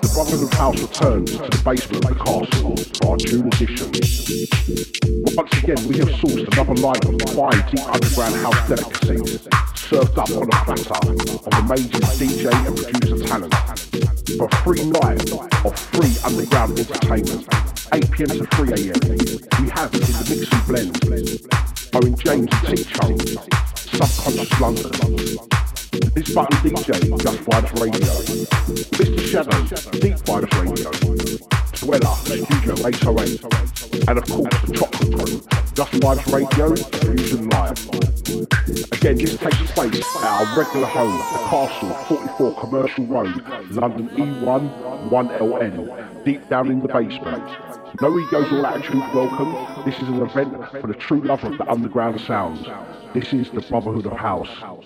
The Brotherhood House returns to the basement of the castle for our June edition. Once again, we have sourced another line of five deep underground house delicacies served up on a platter of amazing DJ and producer talent. For a free night of free underground entertainment, 8pm to 3am, we have in the and blend Owen James Teacher, Subconscious London. Liz Button DJ, Just Vibes Radio. Mr. Shadow, Deep Vibes Radio. Dweller, Studio 808. And of course, the Chocolate Room, Just Vibes Radio, Fusion Live. Again, this takes place at our regular home, the Castle, 44 Commercial Road, London E1 1LN, deep down in the basement. No egos or attitude welcome. This is an event for the true lover of the underground sounds. This is the Brotherhood of House.